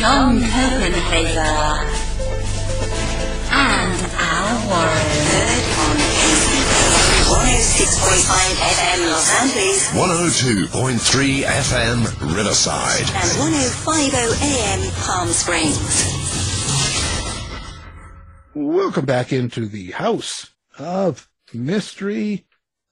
John Copenhaver, and Al Warren. Heard on KCBW 106.5 FM Los Angeles 102.3 FM Riverside. and 1050 AM Palm Springs. Welcome back into the House of Mystery.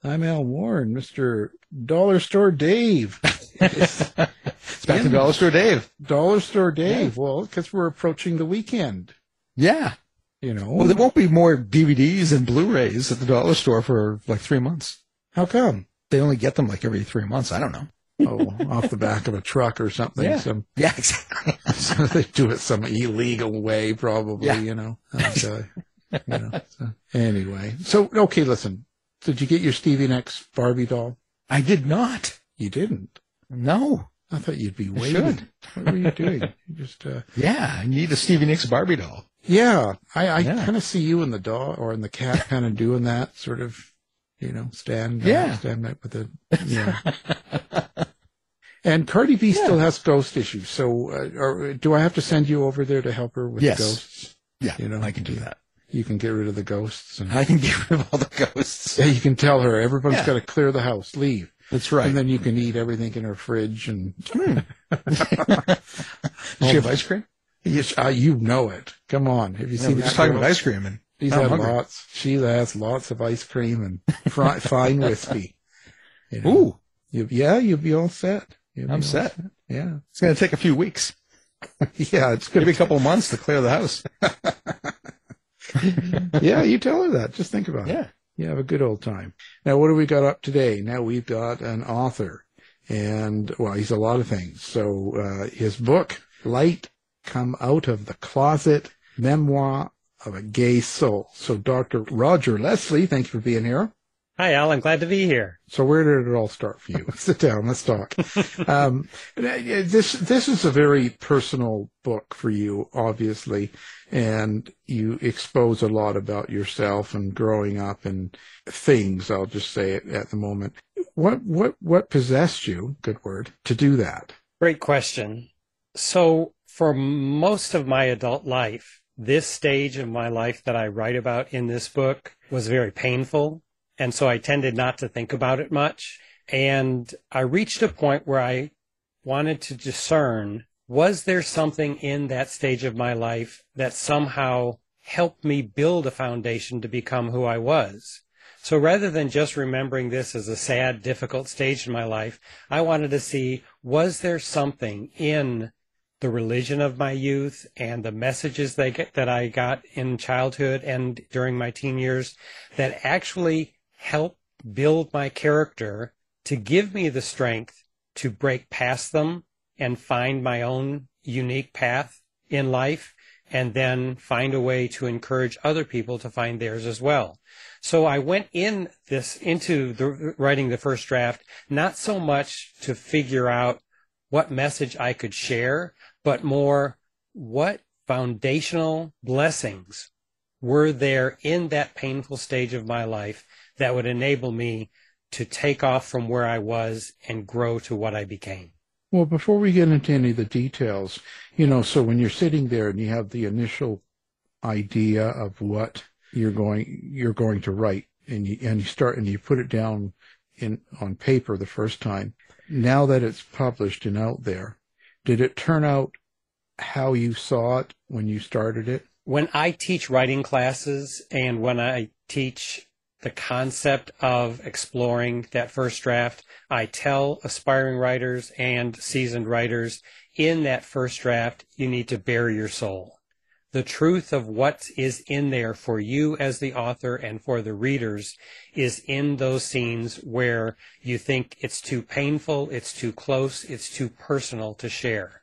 I'm Al Warren, Mr. Dollar Store Dave. It's back to Dollar Store Dave. Dollar Store Dave. Well, because we're approaching the weekend, Yeah. you know. Well, there won't be more DVDs and Blu-rays at the dollar store for like three months. How come? They only get them like every three months. I don't know. Oh, off the back of a truck or something. Yeah. Some, Yeah, exactly. so they do it some illegal way, probably, Yeah. you know. Uh, you know so, anyway. So, okay, listen. Did you get your Stevie Nicks Barbie doll? I did not. You didn't. No. I thought you'd be waiting. should. What were you doing? You just, uh, Yeah, I need a Stevie Nicks Barbie doll. Yeah, I, I Yeah. kind of see you and the doll or in the cat kind of doing that sort of, you know, stand, uh, Yeah. stand up with the, yeah. and Cardi B still has ghost issues. So, uh, or do I have to send you over there to help her with Yes. the ghosts? Yeah, You know, I can do that. You can get rid of the ghosts, and I can get rid of all the ghosts. yeah, you can tell her everyone's Yeah. got to clear the house, leave, That's right. and then you can eat everything in her fridge. And Does she have ice cream? yes, uh, you know it. Come on, have you Yeah, seen we're just talking girl? about ice cream and She's had hungry. lots. She has lots of ice cream and fri- fine whiskey. You know, Ooh, you, yeah, you'll be all set. You'll I'm all set. Yeah, It's going to take a few weeks, yeah, it's gonna be a couple of months to clear the house. Yeah, you tell her that. Just think about it. You have a good old time. Now, what do we got up today? Now we've got an author, and well, he's a lot of things. So uh, his book, "Light Come Out of the Closet: Memoir of a Gay Soul." So, Dr. Roger Leslie, thank you for being here. Hi, Al. I'm glad to be here. So where did it all start for you? Sit down. Let's talk. um, this this is a very personal book for you, obviously, and you expose a lot about yourself and growing up and things. I'll just say it at the moment. What what what possessed you? Good word to do that. Great question. So, for most of my adult life, this stage of my life that I write about in this book was very painful. And so I tended not to think about it much. And I reached a point where I wanted to discern was there something in that stage of my life that somehow helped me build a foundation to become who I was? So rather than just remembering this as a sad, difficult stage in my life, I wanted to see was there something in the religion of my youth and the messages they get, that I got in childhood and during my teen years that actually helped build my character to give me the strength to break past them and find my own unique path in life and then find a way to encourage other people to find theirs as well. So I went in this into the writing the first draft not so much to figure out what message I could share, but more what foundational blessings were there in that painful stage of my life that would enable me to take off from where I was and grow to what I became. Well, before we get into any of the details, you know, so when you're sitting there and you have the initial idea of what you're going you're going to write, and you and you start and you put it down in on paper the first time. Now that it's published and out there, did it turn out how you saw it when you started it? When I teach writing classes and when I teach the concept of exploring that first draft, I tell aspiring writers and seasoned writers in that first draft, you need to bare your soul. The truth of what is in there for you as the author and for the readers is in those scenes where you think it's too painful, it's too close, it's too personal to share.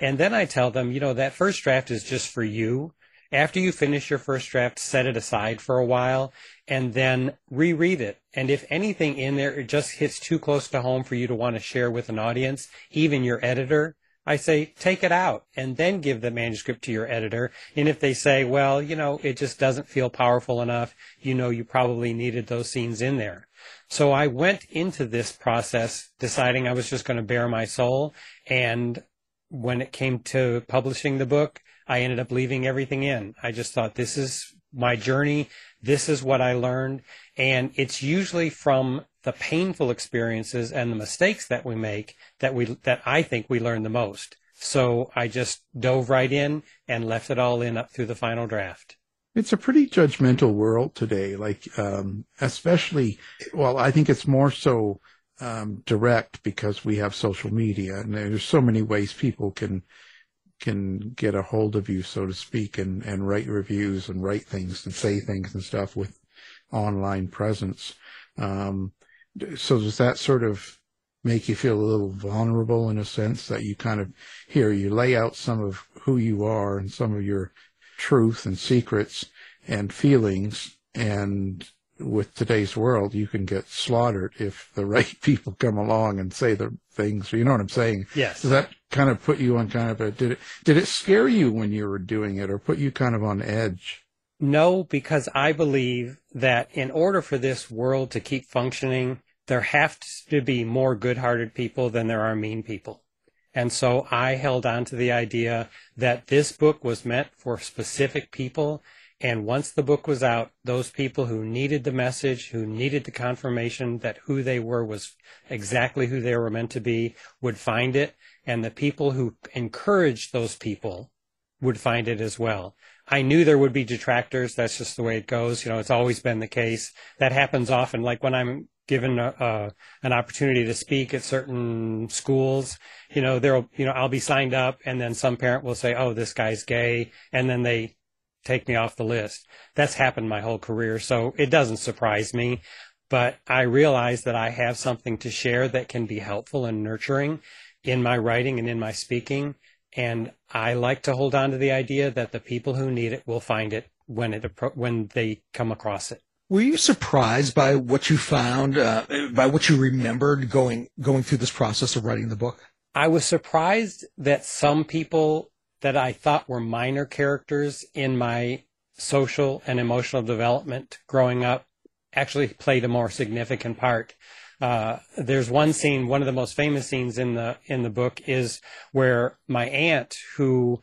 And then I tell them, you know, that first draft is just for you. After you finish your first draft, set it aside for a while and then reread it. And if anything in there it just hits too close to home for you to want to share with an audience, even your editor, I say take it out and then give the manuscript to your editor. And if they say, well, you know, it just doesn't feel powerful enough, you know, you probably needed those scenes in there. So I went into this process deciding I was just going to bare my soul. And when it came to publishing the book, I ended up leaving everything in. I just thought this is my journey. This is what I learned. And it's usually from the painful experiences and the mistakes that we make that we, that I think we learn the most. So I just dove right in and left it all in up through the final draft. It's a pretty judgmental world today, like, um, especially, well, I think it's more so, um, direct because we have social media and there's so many ways people can, can get a hold of you, so to speak, and, and write reviews and write things and say things and stuff with online presence. Um, so does that sort of make you feel a little vulnerable in a sense that you kind of here you lay out some of who you are and some of your truth and secrets and feelings. And with today's world, you can get slaughtered if the right people come along and say the things. You know what I'm saying? Yes. Does that kind of put you on kind of a, did it, did it scare you when you were doing it or put you kind of on edge? No, because I believe that in order for this world to keep functioning, there have to be more good hearted people than there are mean people. And so I held on to the idea that this book was meant for specific people. And once the book was out, those people who needed the message, who needed the confirmation that who they were was exactly who they were meant to be, would find it. And the people who encouraged those people would find it as well. I knew there would be detractors. That's just the way it goes. You know, it's always been the case. That happens often. Like when I'm given a, an opportunity to speak at certain schools, you know, there'll, you know, I'll be signed up and then some parent will say, oh, this guy's gay. And then they take me off the list. That's happened my whole career. So it doesn't surprise me, but I realize that I have something to share that can be helpful and nurturing in my writing and in my speaking. And I like to hold on to the idea that the people who need it will find it when it, when they come across it. Were you surprised by what you found, uh, by what you remembered going going through this process of writing the book? I was surprised that some people that I thought were minor characters in my social and emotional development growing up actually played a more significant part. Uh, there's one scene, one of the most famous scenes in the in the book is where my aunt, who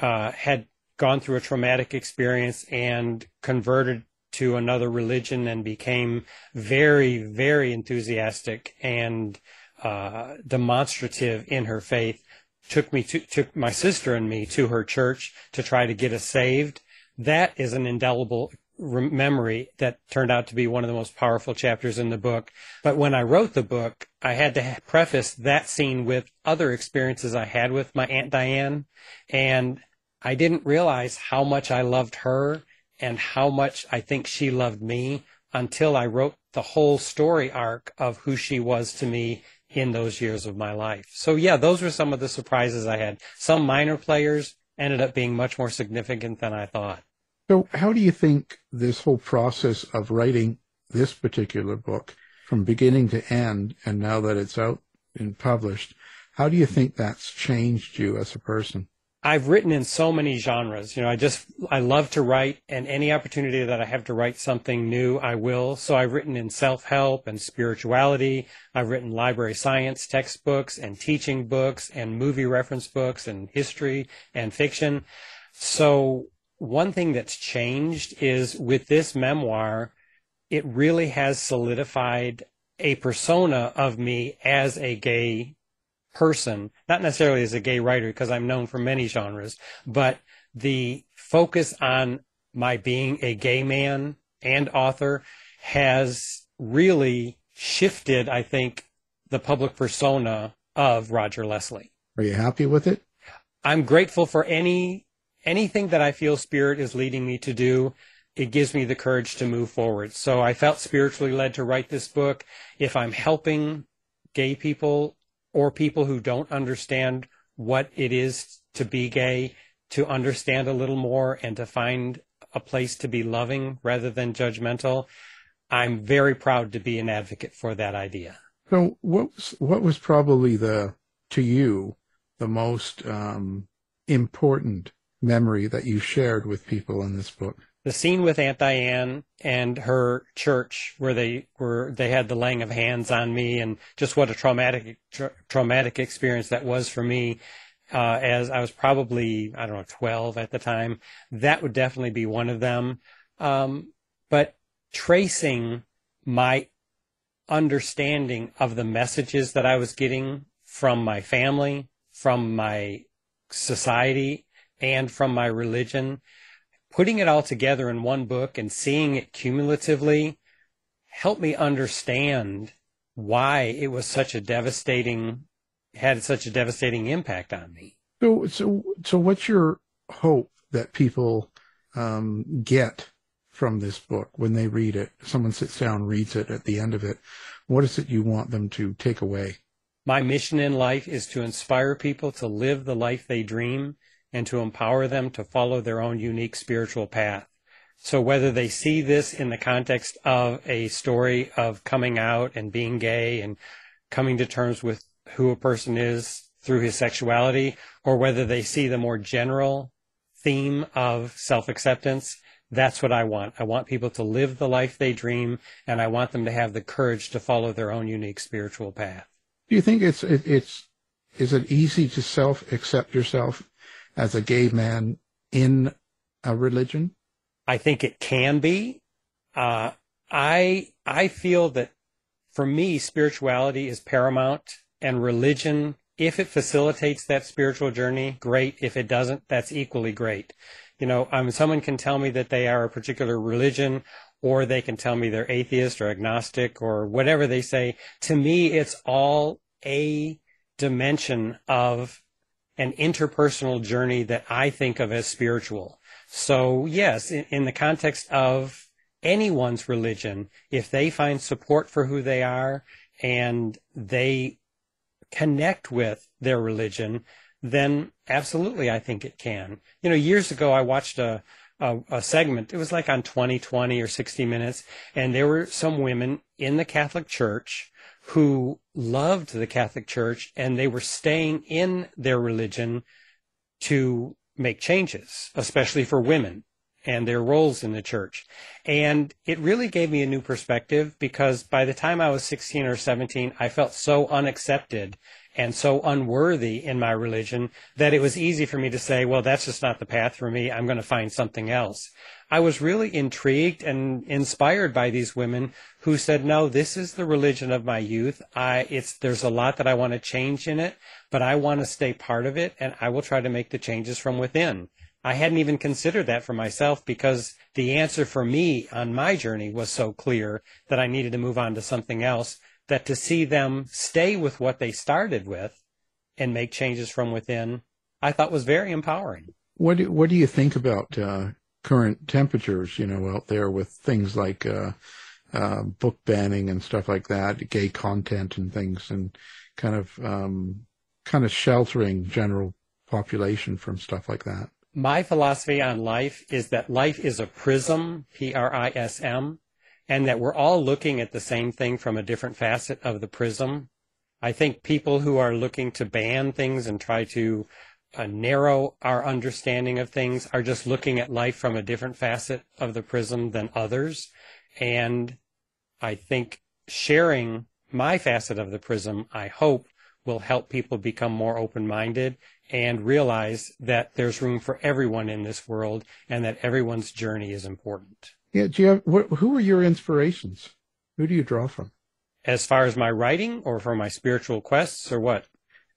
uh, had gone through a traumatic experience and converted to another religion and became very, very enthusiastic and uh, demonstrative in her faith. Took me to, took my sister and me to her church to try to get us saved. That is an indelible memory that turned out to be one of the most powerful chapters in the book. But when I wrote the book, I had to preface that scene with other experiences I had with my Aunt Diane. And I didn't realize how much I loved her and how much I think she loved me until I wrote the whole story arc of who she was to me in those years of my life. So yeah, those were some of the surprises I had. Some minor players ended up being much more significant than I thought. So how do you think this whole process of writing this particular book from beginning to end, and now that it's out and published, how do you think that's changed you as a person? I've written in so many genres. You know, I just, I love to write and any opportunity that I have to write something new, I will. So I've written in self-help and spirituality. I've written library science textbooks and teaching books and movie reference books and history and fiction. So one thing that's changed is with this memoir, it really has solidified a persona of me as a gay person, not necessarily as a gay writer, because I'm known for many genres, but the focus on my being a gay man and author has really shifted, I think, the public persona of Roger Leslie. Are you happy with it? I'm grateful for any anything that I feel spirit is leading me to do. It gives me the courage to move forward. So I felt spiritually led to write this book. If I'm helping gay people or people who don't understand what it is to be gay, to understand a little more and to find a place to be loving rather than judgmental. I'm very proud to be an advocate for that idea. So what was, what was probably the, to you, the most um, important memory that you shared with people in this book? The scene with Aunt Diane and her church, where they were, they had the laying of hands on me, and just what a traumatic, tra- traumatic experience that was for me. Uh, as I was probably, I don't know, 12 at the time. That would definitely be one of them. Um, but tracing my understanding of the messages that I was getting from my family, from my society, and from my religion, putting it all together in one book and seeing it cumulatively helped me understand why it was such a devastating had such a devastating impact on me. So, so, so, what's your hope that people um, get from this book when they read it? Someone sits down, reads it at the end of it. What is it you want them to take away? My mission in life is to inspire people to live the life they dream and to empower them to follow their own unique spiritual path. So whether they see this in the context of a story of coming out and being gay and coming to terms with who a person is through his sexuality, or whether they see the more general theme of self acceptance, that's what I want. I want people to live the life they dream, and I want them to have the courage to follow their own unique spiritual path. Do you think it's it, it's is it easy to self accept yourself as a gay man in a religion? I think it can be. Uh, I I feel that for me, spirituality is paramount, and religion, if it facilitates that spiritual journey, great. If it doesn't, that's equally great you know, um, someone can tell me that they are a particular religion, or they can tell me they're atheist or agnostic or whatever they say. To me, it's all a dimension of an interpersonal journey that I think of as spiritual. So yes, in, in the context of anyone's religion, if they find support for who they are and they connect with their religion, then absolutely I think it can. You know, years ago I watched a, a, a, segment. It was like on 2020 or 60 Minutes, and there were some women in the Catholic Church who loved the Catholic Church and they were staying in their religion to make changes, especially for women and their roles in the church. And it really gave me a new perspective because by the time I was 16 or 17, I felt so unaccepted and so unworthy in my religion that it was easy for me to say, well, that's just not the path for me. I'm going to find something else. I was really intrigued and inspired by these women who said, no, this is the religion of my youth. I, it's, there's a lot that I want to change in it, but I want to stay part of it and I will try to make the changes from within. I hadn't even considered that for myself because the answer for me on my journey was so clear that I needed to move on to something else that to see them stay with what they started with and make changes from within, I thought was very empowering. What do, what do you think about uh, current temperatures, you know, out there with things like uh, uh, book banning and stuff like that, gay content and things, and kind of um, kind of sheltering general population from stuff like that? My philosophy on life is that life is a prism, P R I S M, and that we're all looking at the same thing from a different facet of the prism. I think people who are looking to ban things and try to uh, narrow our understanding of things are just looking at life from a different facet of the prism than others. And I think sharing my facet of the prism, I hope, will help people become more open minded and realize that there's room for everyone in this world and that everyone's journey is important. Yeah. Do you have, what, who are your inspirations? Who do you draw from? As far as my writing or for my spiritual quests or what?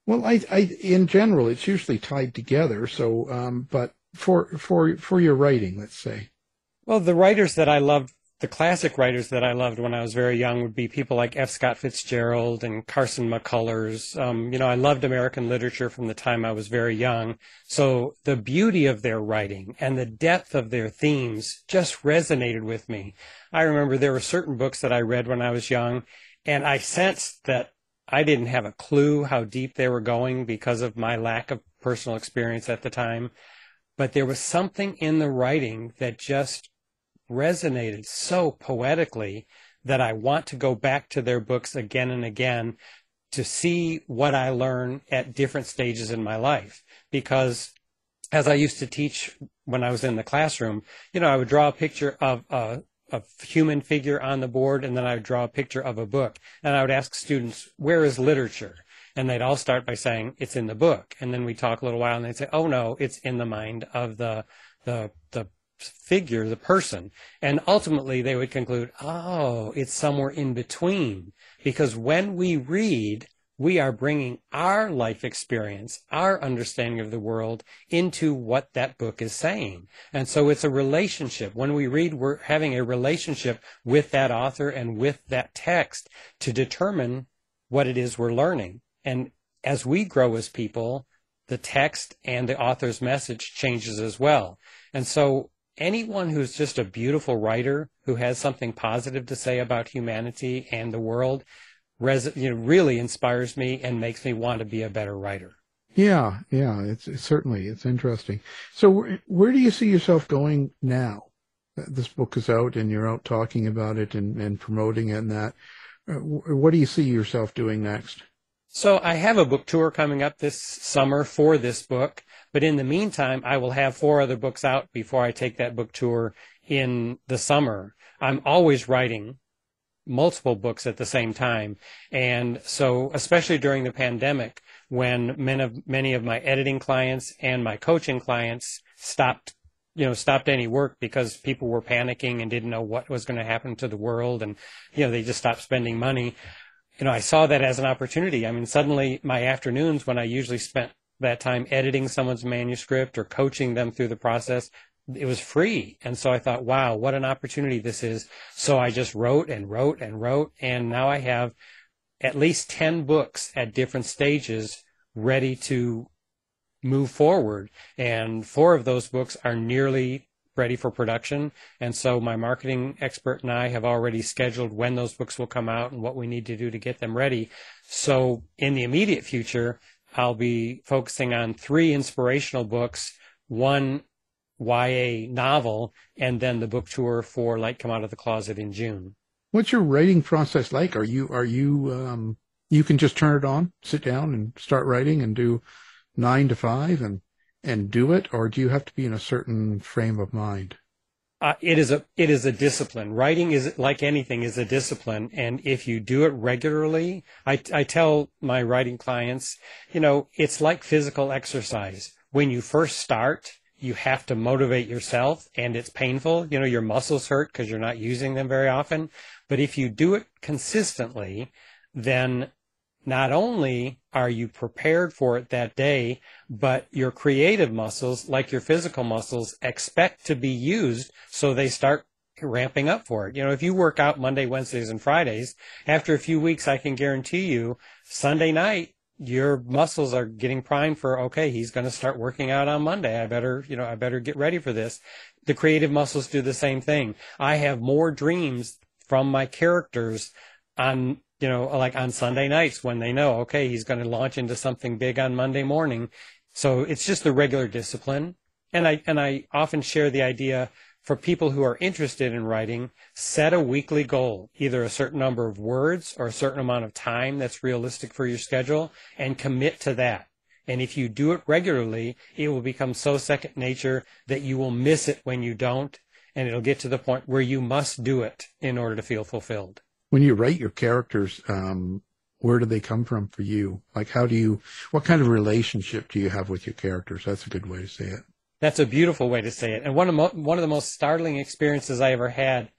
Well, I, I, in general, it's usually tied together. So, um, but for, for, for your writing, let's say. Well, the writers that I loved the classic writers that I loved when I was very young would be people like F. Scott Fitzgerald and Carson McCullers. Um, you know, I loved American literature from the time I was very young. So the beauty of their writing and the depth of their themes just resonated with me. I remember there were certain books that I read when I was young, and I sensed that I didn't have a clue how deep they were going because of my lack of personal experience at the time. But there was something in the writing that just resonated so poetically that I want to go back to their books again and again to see what I learn at different stages in my life. Because as I used to teach when I was in the classroom, you know, I would draw a picture of a, a human figure on the board and then I would draw a picture of a book. And I would ask students, where is literature? And they'd all start by saying, it's in the book. And then we talk a little while and they'd say, oh no, it's in the mind of the, the, the figure, the person. And ultimately they would conclude, oh, it's somewhere in between. Because when we read, we are bringing our life experience, our understanding of the world into what that book is saying. And so it's a relationship. When we read, we're having a relationship with that author and with that text to determine what it is we're learning. And as we grow as people, the text and the author's message changes as well. And so anyone who's just a beautiful writer who has something positive to say about humanity and the world res- you know, really inspires me and makes me want to be a better writer. Yeah, yeah, it's, it's certainly it's interesting. So where, where do you see yourself going now? This book is out and you're out talking about it and, and promoting it and that. Uh, what do you see yourself doing next? So I have a book tour coming up this summer for this book, but in the meantime, I will have four other books out before I take that book tour in the summer. I'm always writing multiple books at the same time. And so, especially during the pandemic, when many of, many of my editing clients and my coaching clients stopped you know, stopped any work because people were panicking and didn't know what was going to happen to the world. And, you know, they just stopped spending money you know, I saw that as an opportunity. I mean, suddenly my afternoons when I usually spent that time editing someone's manuscript or coaching them through the process, it was free. And so I thought, wow, what an opportunity this is. So I just wrote and wrote and wrote. And now I have at least 10 books at different stages ready to move forward. And four of those books are nearly ready for production. And so my marketing expert and I have already scheduled when those books will come out and what we need to do to get them ready. So in the immediate future, I'll be focusing on three inspirational books, one YA novel, and then the book tour for Light Come Out of the Closet in June. What's your writing process like? Are you, are you, um, you can just turn it on, sit down and start writing and do nine to five and and do it, or do you have to be in a certain frame of mind? Uh, it is a it is a discipline. Writing is like anything is a discipline, and if you do it regularly, I I tell my writing clients, you know, it's like physical exercise. When you first start, you have to motivate yourself, and it's painful. You know, your muscles hurt because you're not using them very often. But if you do it consistently, then not only are you prepared for it that day, but your creative muscles, like your physical muscles, expect to be used so they start ramping up for it. You know, if you work out Monday, Wednesdays, and Fridays, after a few weeks, I can guarantee you Sunday night, your muscles are getting primed for, okay, he's going to start working out on Monday. I better, you know, I better get ready for this. The creative muscles do the same thing. I have more dreams from my characters on you know, like on Sunday nights when they know, okay, he's going to launch into something big on Monday morning. So it's just the regular discipline. And I, and I often share the idea for people who are interested in writing, set a weekly goal, either a certain number of words or a certain amount of time that's realistic for your schedule and commit to that. And if you do it regularly, it will become so second nature that you will miss it when you don't. And it'll get to the point where you must do it in order to feel fulfilled when you write your characters, um, where do they come from for you? Like, how do you, what kind of relationship do you have with your characters? That's a good way to say it. That's a beautiful way to say it. And one of, mo- one of the most startling experiences I ever had,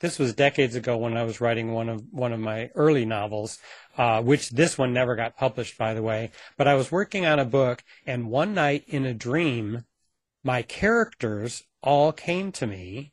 this was decades ago when I was writing one of, one of my early novels, uh, which this one never got published, by the way. But I was working on a book and one night in a dream, my characters all came to me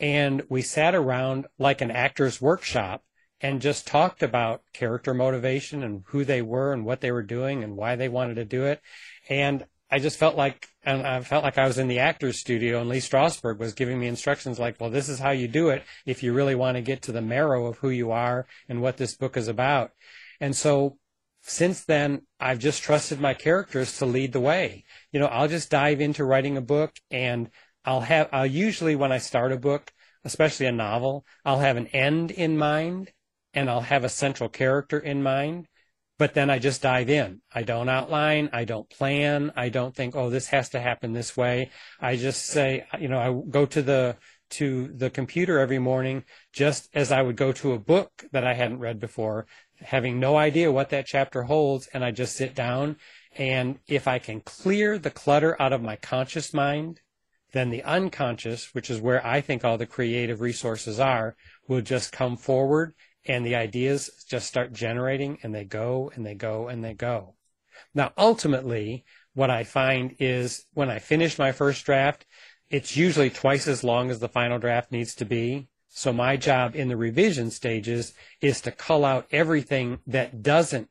and we sat around like an actor's workshop and just talked about character motivation and who they were and what they were doing and why they wanted to do it. And I just felt like, and I felt like I was in the actor's studio and Lee Strasberg was giving me instructions like, well, this is how you do it if you really want to get to the marrow of who you are and what this book is about. And so since then, I've just trusted my characters to lead the way. You know, I'll just dive into writing a book and I'll have, I'll usually when I start a book, especially a novel, I'll have an end in mind and I'll have a central character in mind. But then I just dive in. I don't outline. I don't plan. I don't think, oh, this has to happen this way. I just say, you know, I go to the, to the computer every morning just as I would go to a book that I hadn't read before having no idea what that chapter holds, and I just sit down. And if I can clear the clutter out of my conscious mind, then the unconscious, which is where I think all the creative resources are, will just come forward and the ideas just start generating and they go and they go and they go. Now, ultimately, what I find is when I finish my first draft, it's usually twice as long as the final draft needs to be. So my job in the revision stages is to cull out everything that doesn't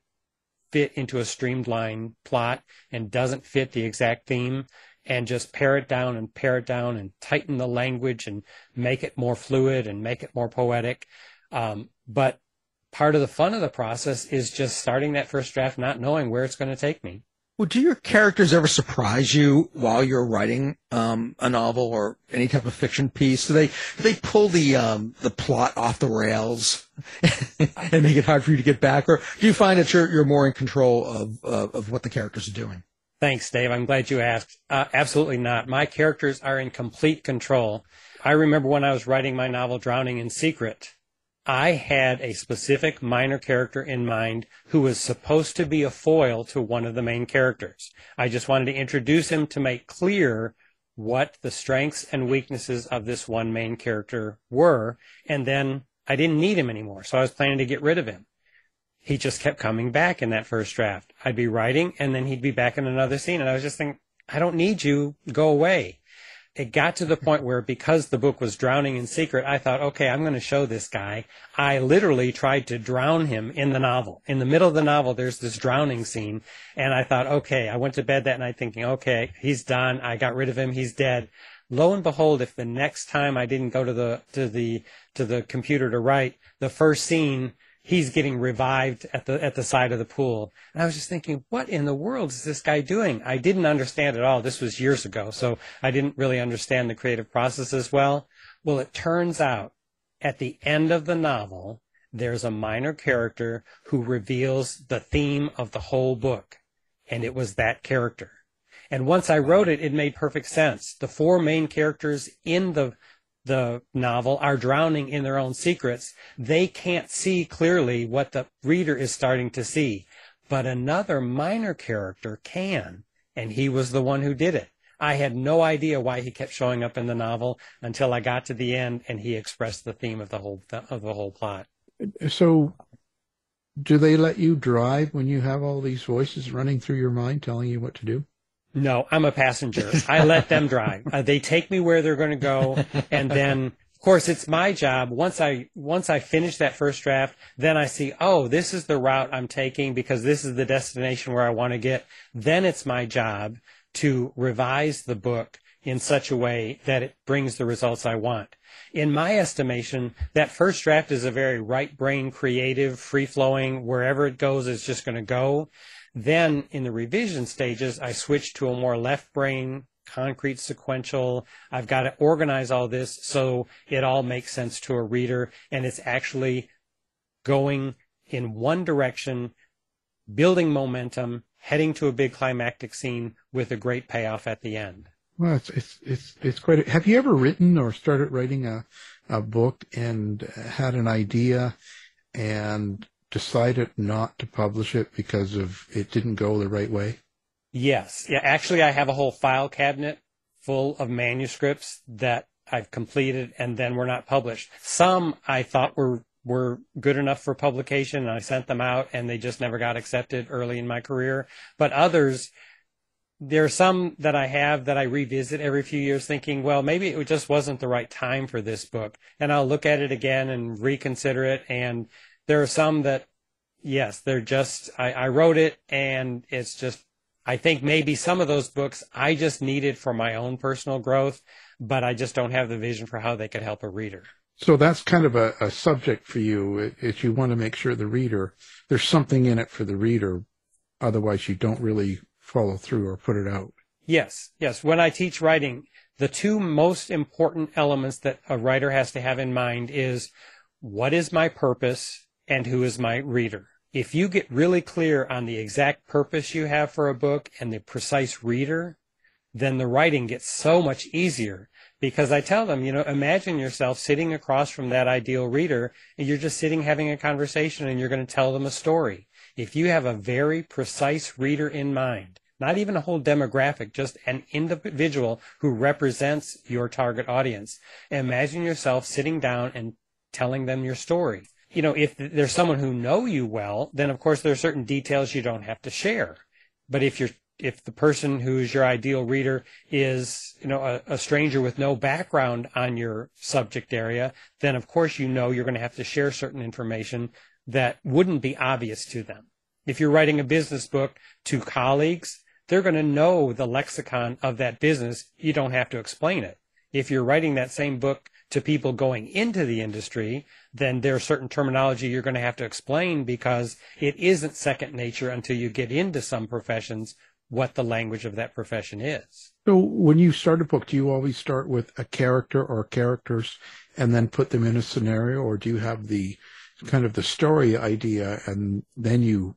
fit into a streamlined plot and doesn't fit the exact theme and just pare it down and pare it down and tighten the language and make it more fluid and make it more poetic. Um, but part of the fun of the process is just starting that first draft, not knowing where it's going to take me. Well, do your characters ever surprise you while you're writing um, a novel or any type of fiction piece? Do they do they pull the um, the plot off the rails and make it hard for you to get back, or do you find that you're you're more in control of of what the characters are doing? Thanks, Dave. I'm glad you asked. Uh, absolutely not. My characters are in complete control. I remember when I was writing my novel Drowning in Secret. I had a specific minor character in mind who was supposed to be a foil to one of the main characters. I just wanted to introduce him to make clear what the strengths and weaknesses of this one main character were. And then I didn't need him anymore. So I was planning to get rid of him. He just kept coming back in that first draft. I'd be writing and then he'd be back in another scene. And I was just thinking, I don't need you. Go away it got to the point where because the book was drowning in secret, I thought, okay, I'm going to show this guy. I literally tried to drown him in the novel. In the middle of the novel, there's this drowning scene. And I thought, okay, I went to bed that night thinking, okay, he's done. I got rid of him. He's dead. Lo and behold, if the next time I didn't go to the, to the, to the computer to write, the first scene he's getting revived at the at the side of the pool. And I was just thinking, what in the world is this guy doing? I didn't understand at all. This was years ago, so I didn't really understand the creative process as well. Well, it turns out at the end of the novel, there's a minor character who reveals the theme of the whole book, and it was that character. And once I wrote it, it made perfect sense. The four main characters in the the novel are drowning in their own secrets. They can't see clearly what the reader is starting to see, but another minor character can, and he was the one who did it. I had no idea why he kept showing up in the novel until I got to the end and he expressed the theme of the whole of the whole plot. So, do they let you drive when you have all these voices running through your mind telling you what to do? No, I'm a passenger. I let them drive. Uh, they take me where they're going to go, and then, of course, it's my job. Once I once I finish that first draft, then I see, oh, this is the route I'm taking because this is the destination where I want to get. Then it's my job to revise the book in such a way that it brings the results I want. In my estimation, that first draft is a very right brain, creative, free flowing, wherever it goes, it's just going to go. Then in the revision stages, I switch to a more left brain, concrete sequential. I've got to organize all this so it all makes sense to a reader and it's actually going in one direction, building momentum, heading to a big climactic scene with a great payoff at the end. Well, it's it's it's it's quite. A, have you ever written or started writing a a book and had an idea and decided not to publish it because of it didn't go the right way? Yes. Yeah, actually I have a whole file cabinet full of manuscripts that I've completed and then were not published. Some I thought were were good enough for publication and I sent them out and they just never got accepted early in my career. But others there are some that I have that I revisit every few years thinking, well, maybe it just wasn't the right time for this book. And I'll look at it again and reconsider it and there are some that, yes, they're just, I, I wrote it and it's just, I think maybe some of those books I just needed for my own personal growth, but I just don't have the vision for how they could help a reader. So that's kind of a, a subject for you. If you want to make sure the reader, there's something in it for the reader. Otherwise, you don't really follow through or put it out. Yes, yes. When I teach writing, the two most important elements that a writer has to have in mind is what is my purpose and who is my reader. If you get really clear on the exact purpose you have for a book and the precise reader, then the writing gets so much easier because I tell them, you know, imagine yourself sitting across from that ideal reader and you're just sitting having a conversation and you're going to tell them a story. If you have a very precise reader in mind, not even a whole demographic, just an individual who represents your target audience, imagine yourself sitting down and telling them your story. You know, if there's someone who know you well, then of course there are certain details you don't have to share. But if you're if the person who's your ideal reader is, you know, a, a, stranger with no background on your subject area, then of course you know you're going to have to share certain information that wouldn't be obvious to them. If you're writing a business book to colleagues, they're going to know the lexicon of that business. You don't have to explain it. If you're writing that same book to people going into the industry, then there's certain terminology you're going to have to explain because it isn't second nature until you get into some professions what the language of that profession is. So when you start a book, do you always start with a character or characters and then put them in a scenario or do you have the kind of the story idea and then you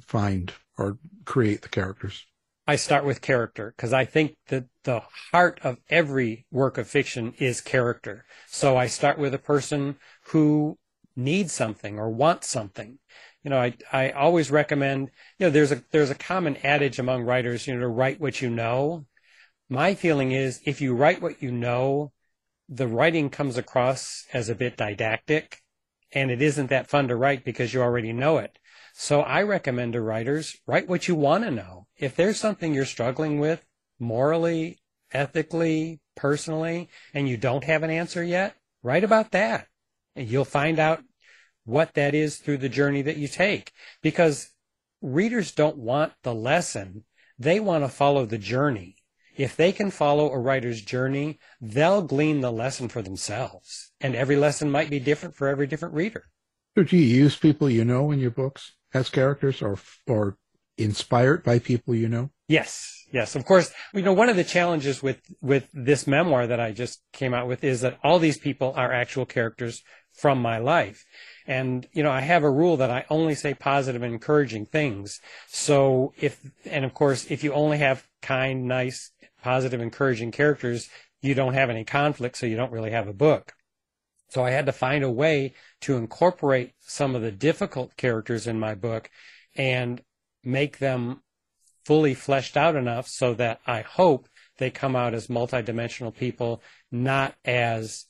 find or create the characters? I start with character because I think that the heart of every work of fiction is character. So I start with a person who needs something or wants something you know, I, I always recommend, you know, there's a, there's a common adage among writers, you know, to write what you know. My feeling is if you write what you know, the writing comes across as a bit didactic and it isn't that fun to write because you already know it. So I recommend to writers, write what you want to know. If there's something you're struggling with morally, ethically, personally, and you don't have an answer yet, write about that. And you'll find out what that is through the journey that you take. Because readers don't want the lesson, they want to follow the journey. If they can follow a writer's journey, they'll glean the lesson for themselves. And every lesson might be different for every different reader. So do you use people you know in your books as characters or, or inspired by people you know? Yes, yes. Of course, you know, one of the challenges with, with this memoir that I just came out with is that all these people are actual characters from my life. And, you know, I have a rule that I only say positive and encouraging things. So if, and of course, if you only have kind, nice, positive, encouraging characters, you don't have any conflict, so you don't really have a book. So I had to find a way to incorporate some of the difficult characters in my book and make them fully fleshed out enough so that I hope they come out as multidimensional people, not as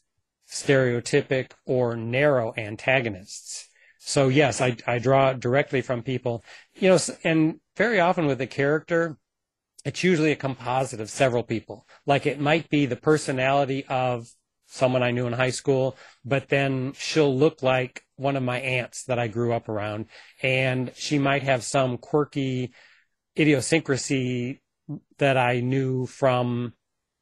stereotypic or narrow antagonists. So yes, I, I draw directly from people, you know, and very often with a character, it's usually a composite of several people. Like it might be the personality of someone I knew in high school, but then she'll look like one of my aunts that I grew up around, and she might have some quirky idiosyncrasy that I knew from,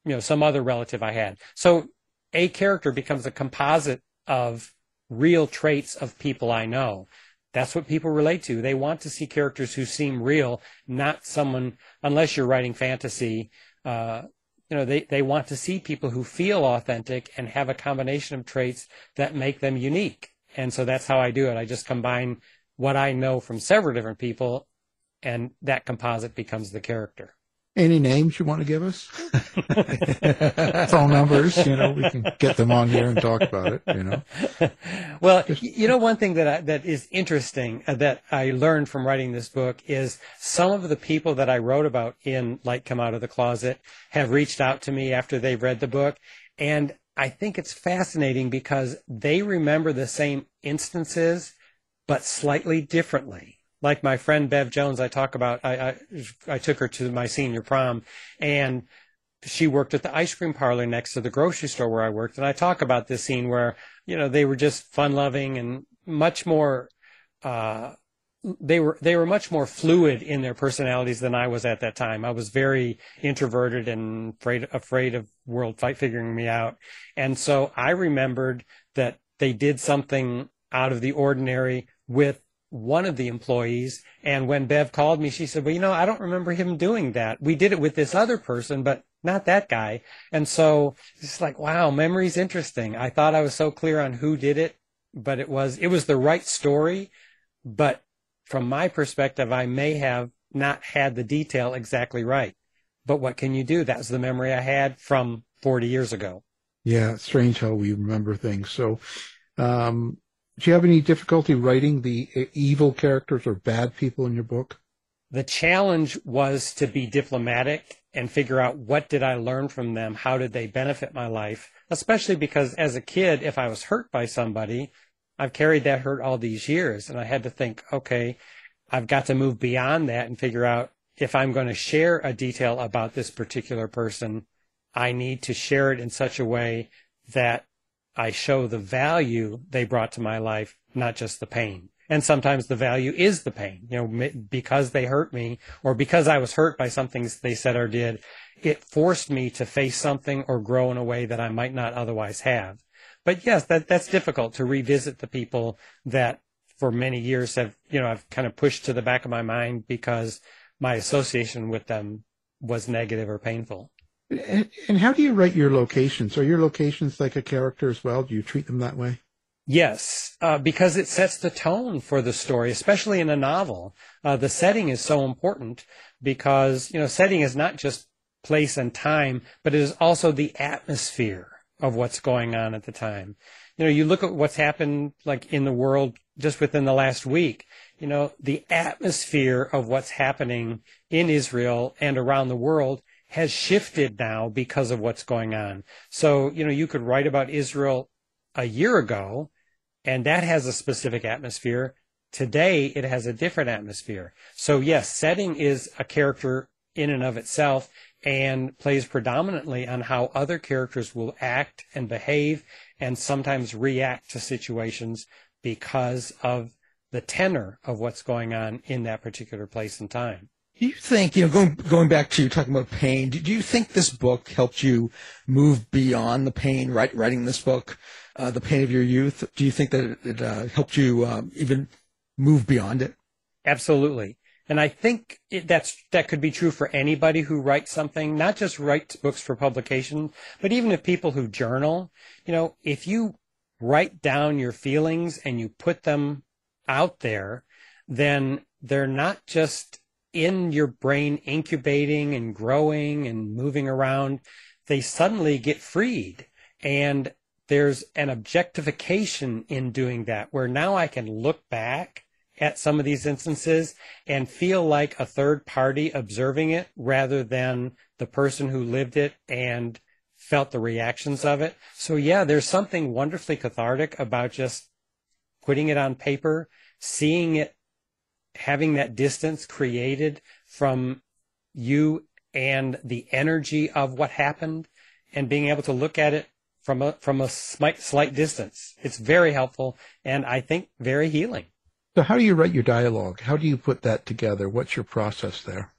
you know, some other relative I had. So a character becomes a composite of real traits of people I know. That's what people relate to. They want to see characters who seem real, not someone, unless you're writing fantasy, uh, you know, they, they want to see people who feel authentic and have a combination of traits that make them unique. And so that's how I do it. I just combine what I know from several different people and that composite becomes the character. Any names you want to give us? Phone numbers, you know, we can get them on here and talk about it, you know. well, Just, you know, one thing that I, that is interesting uh, that I learned from writing this book is some of the people that I wrote about in Light Come Out of the Closet have reached out to me after they've read the book. And I think it's fascinating because they remember the same instances, but slightly differently like my friend Bev Jones, I talk about, I, I, I took her to my senior prom and she worked at the ice cream parlor next to the grocery store where I worked. And I talk about this scene where, you know, they were just fun loving and much more, uh, they were they were much more fluid in their personalities than I was at that time. I was very introverted and afraid afraid of world fight figuring me out. And so I remembered that they did something out of the ordinary with one of the employees. And when Bev called me, she said, well, you know, I don't remember him doing that. We did it with this other person, but not that guy. And so it's like, wow, memory's interesting. I thought I was so clear on who did it, but it was, it was the right story. But from my perspective, I may have not had the detail exactly right. But what can you do? That's the memory I had from 40 years ago. Yeah, strange how we remember things. So, um, do you have any difficulty writing the evil characters or bad people in your book? The challenge was to be diplomatic and figure out what did I learn from them? How did they benefit my life? Especially because as a kid, if I was hurt by somebody, I've carried that hurt all these years and I had to think, okay, I've got to move beyond that and figure out if I'm going to share a detail about this particular person, I need to share it in such a way that I show the value they brought to my life, not just the pain. And sometimes the value is the pain, you know, because they hurt me or because I was hurt by something they said or did, it forced me to face something or grow in a way that I might not otherwise have. But yes, that, that's difficult to revisit the people that for many years have, you know, I've kind of pushed to the back of my mind because my association with them was negative or painful. And, how do you write your locations? Are your locations like a character as well? Do you treat them that way? Yes, uh, because it sets the tone for the story, especially in a novel. Uh, the setting is so important because, you know, setting is not just place and time, but it is also the atmosphere of what's going on at the time. You know, you look at what's happened like in the world just within the last week, you know, the atmosphere of what's happening in Israel and around the world has shifted now because of what's going on. So, you know, you could write about Israel a year ago and that has a specific atmosphere. Today it has a different atmosphere. So yes, setting is a character in and of itself and plays predominantly on how other characters will act and behave and sometimes react to situations because of the tenor of what's going on in that particular place and time. Do you think, you know, going going back to talking about pain, do you think this book helped you move beyond the pain, writing this book, uh, the pain of your youth? Do you think that it, it uh, helped you um, even move beyond it? Absolutely. And I think it, that's that could be true for anybody who writes something, not just writes books for publication, but even if people who journal. You know, if you write down your feelings and you put them out there, then they're not just in your brain incubating and growing and moving around, they suddenly get freed. And there's an objectification in doing that where now I can look back at some of these instances and feel like a third party observing it rather than the person who lived it and felt the reactions of it. So yeah, there's something wonderfully cathartic about just putting it on paper, seeing it having that distance created from you and the energy of what happened and being able to look at it from a from a slight, slight distance. It's very helpful and I think very healing. So how do you write your dialogue? How do you put that together? What's your process there?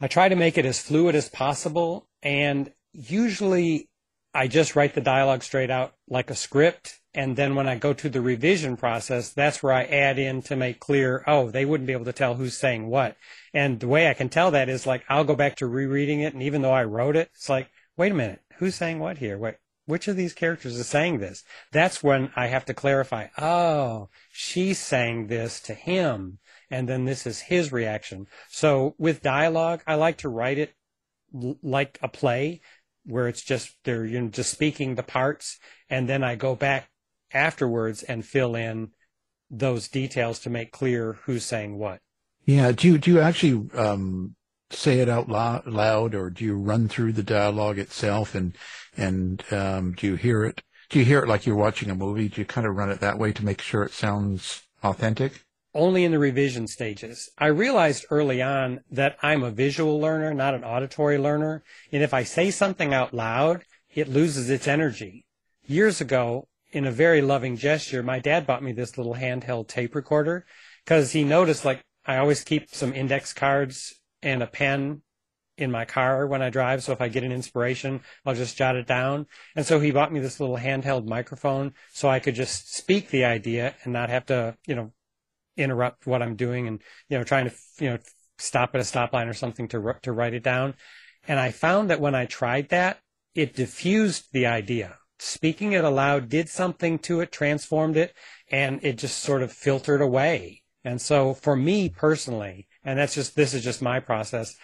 I try to make it as fluid as possible and usually I just write the dialogue straight out like a script and then when I go to the revision process, that's where I add in to make clear, oh, they wouldn't be able to tell who's saying what. And the way I can tell that is like, I'll go back to rereading it. And even though I wrote it, it's like, wait a minute, who's saying what here? Wait, which of these characters is saying this? That's when I have to clarify, oh, she's saying this to him. And then this is his reaction. So with dialogue, I like to write it like a play where it's just they're you know just speaking the parts and then I go back afterwards and fill in those details to make clear who's saying what. Yeah. Do you, do you actually, um, say it out loud, loud or do you run through the dialogue itself and, and, um, do you hear it? Do you hear it like you're watching a movie? Do you kind of run it that way to make sure it sounds authentic? Only in the revision stages. I realized early on that I'm a visual learner, not an auditory learner. And if I say something out loud, it loses its energy. Years ago, in a very loving gesture, my dad bought me this little handheld tape recorder because he noticed like I always keep some index cards and a pen in my car when I drive. So if I get an inspiration, I'll just jot it down. And so he bought me this little handheld microphone so I could just speak the idea and not have to, you know, interrupt what I'm doing and, you know, trying to, you know, stop at a stop line or something to, to write it down. And I found that when I tried that, it diffused the idea. Speaking it aloud did something to it, transformed it, and it just sort of filtered away. And so for me personally, and that's just, this is just my process,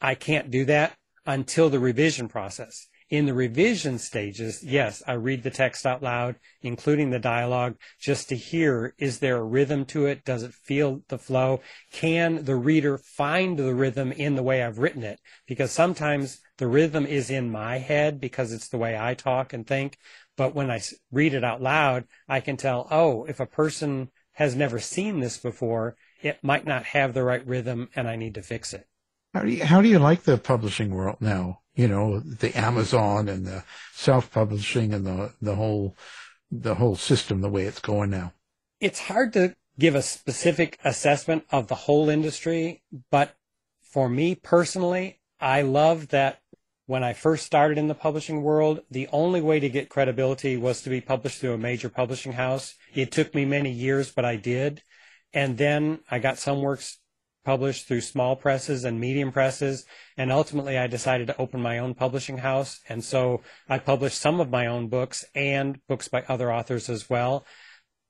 I can't do that until the revision process. In the revision stages, yes, I read the text out loud, including the dialogue, just to hear, is there a rhythm to it? Does it feel the flow? Can the reader find the rhythm in the way I've written it? Because sometimes the rhythm is in my head because it's the way I talk and think. But when I read it out loud, I can tell, oh, if a person has never seen this before, it might not have the right rhythm and I need to fix it. How do you, how do you like the publishing world now? You know, the Amazon and the self-publishing and the, the whole, the whole system, the way it's going now. It's hard to give a specific assessment of the whole industry, but for me personally, I love that when I first started in the publishing world, the only way to get credibility was to be published through a major publishing house. It took me many years, but I did. And then I got some works published through small presses and medium presses. And ultimately, I decided to open my own publishing house. And so I published some of my own books and books by other authors as well.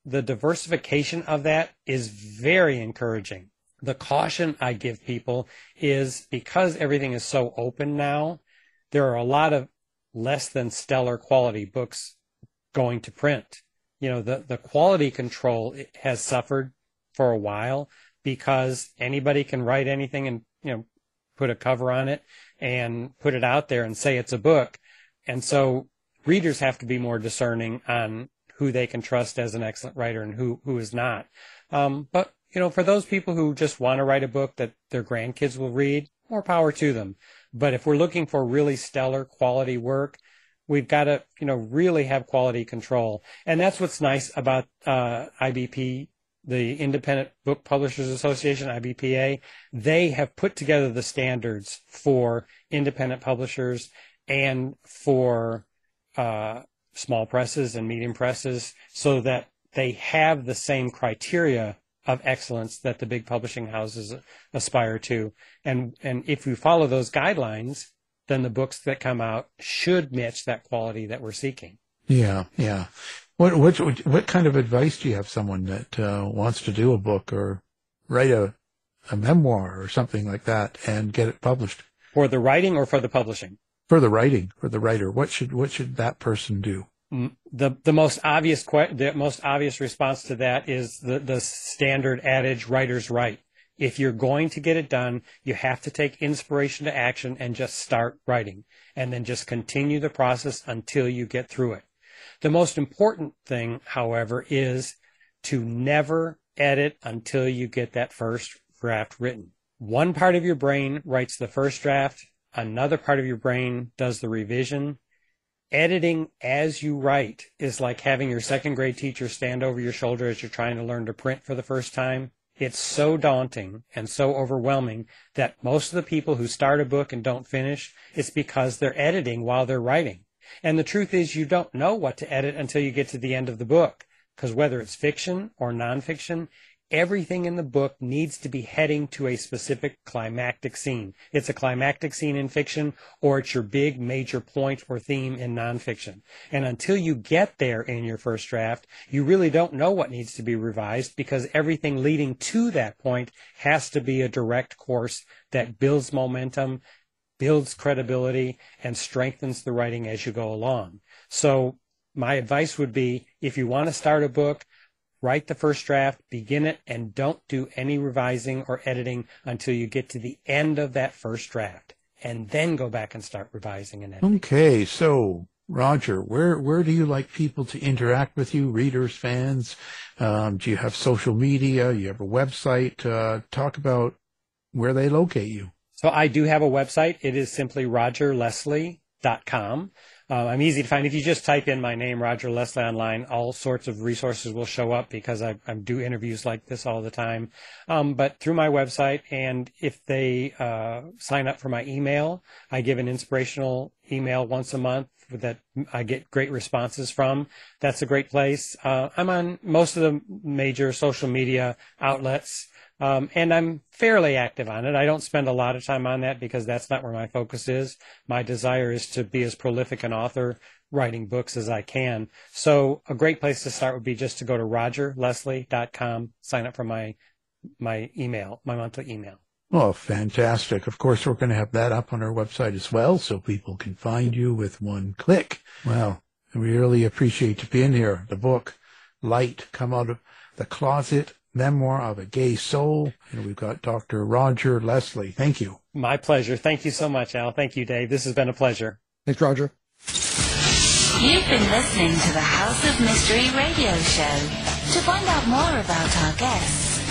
The diversification of that is very encouraging. The caution I give people is because everything is so open now, there are a lot of less than stellar quality books going to print. You know, the, the quality control has suffered for a while because anybody can write anything and, you know, put a cover on it and put it out there and say it's a book. And so readers have to be more discerning on who they can trust as an excellent writer and who, who is not. Um, but, you know, for those people who just want to write a book that their grandkids will read, more power to them. But if we're looking for really stellar quality work, we've got to, you know, really have quality control. And that's what's nice about, uh, IBP the Independent Book Publishers Association, IBPA, they have put together the standards for independent publishers and for uh, small presses and medium presses so that they have the same criteria of excellence that the big publishing houses aspire to. And, and if you follow those guidelines, then the books that come out should match that quality that we're seeking. Yeah, yeah. What what what kind of advice do you have someone that uh, wants to do a book or write a a memoir or something like that and get it published? For the writing or for the publishing? For the writing, for the writer, what should what should that person do? Mm, the the most obvious que- the most obvious response to that is the the standard adage writers write. If you're going to get it done, you have to take inspiration to action and just start writing and then just continue the process until you get through it. The most important thing, however, is to never edit until you get that first draft written. One part of your brain writes the first draft, another part of your brain does the revision. Editing as you write is like having your second grade teacher stand over your shoulder as you're trying to learn to print for the first time. It's so daunting and so overwhelming that most of the people who start a book and don't finish, it's because they're editing while they're writing. And the truth is, you don't know what to edit until you get to the end of the book. Because whether it's fiction or nonfiction, everything in the book needs to be heading to a specific climactic scene. It's a climactic scene in fiction, or it's your big major point or theme in nonfiction. And until you get there in your first draft, you really don't know what needs to be revised because everything leading to that point has to be a direct course that builds momentum, builds credibility and strengthens the writing as you go along. So my advice would be if you want to start a book, write the first draft, begin it, and don't do any revising or editing until you get to the end of that first draft. And then go back and start revising and editing. Okay, so Roger, where where do you like people to interact with you, readers, fans? Um, do you have social media? You have a website? Uh, talk about where they locate you. So I do have a website. It is simply rogerleslie.com. Uh, I'm easy to find. If you just type in my name, Roger Leslie, online, all sorts of resources will show up because I, I do interviews like this all the time. Um, but through my website, and if they uh, sign up for my email, I give an inspirational email once a month that I get great responses from. That's a great place. Uh, I'm on most of the major social media outlets. Um, and I'm fairly active on it. I don't spend a lot of time on that because that's not where my focus is. My desire is to be as prolific an author writing books as I can. So a great place to start would be just to go to rogerleslie.com, sign up for my, my email, my monthly email. Oh, fantastic. Of course, we're going to have that up on our website as well so people can find you with one click. Well, we really appreciate you being here. The book, Light, Come Out of the Closet, Memoir of a Gay Soul. And we've got Dr. Roger Leslie. Thank you. My pleasure. Thank you so much, Al. Thank you, Dave. This has been a pleasure. Thanks, Roger. You've been listening to the House of Mystery radio show. To find out more about our guests,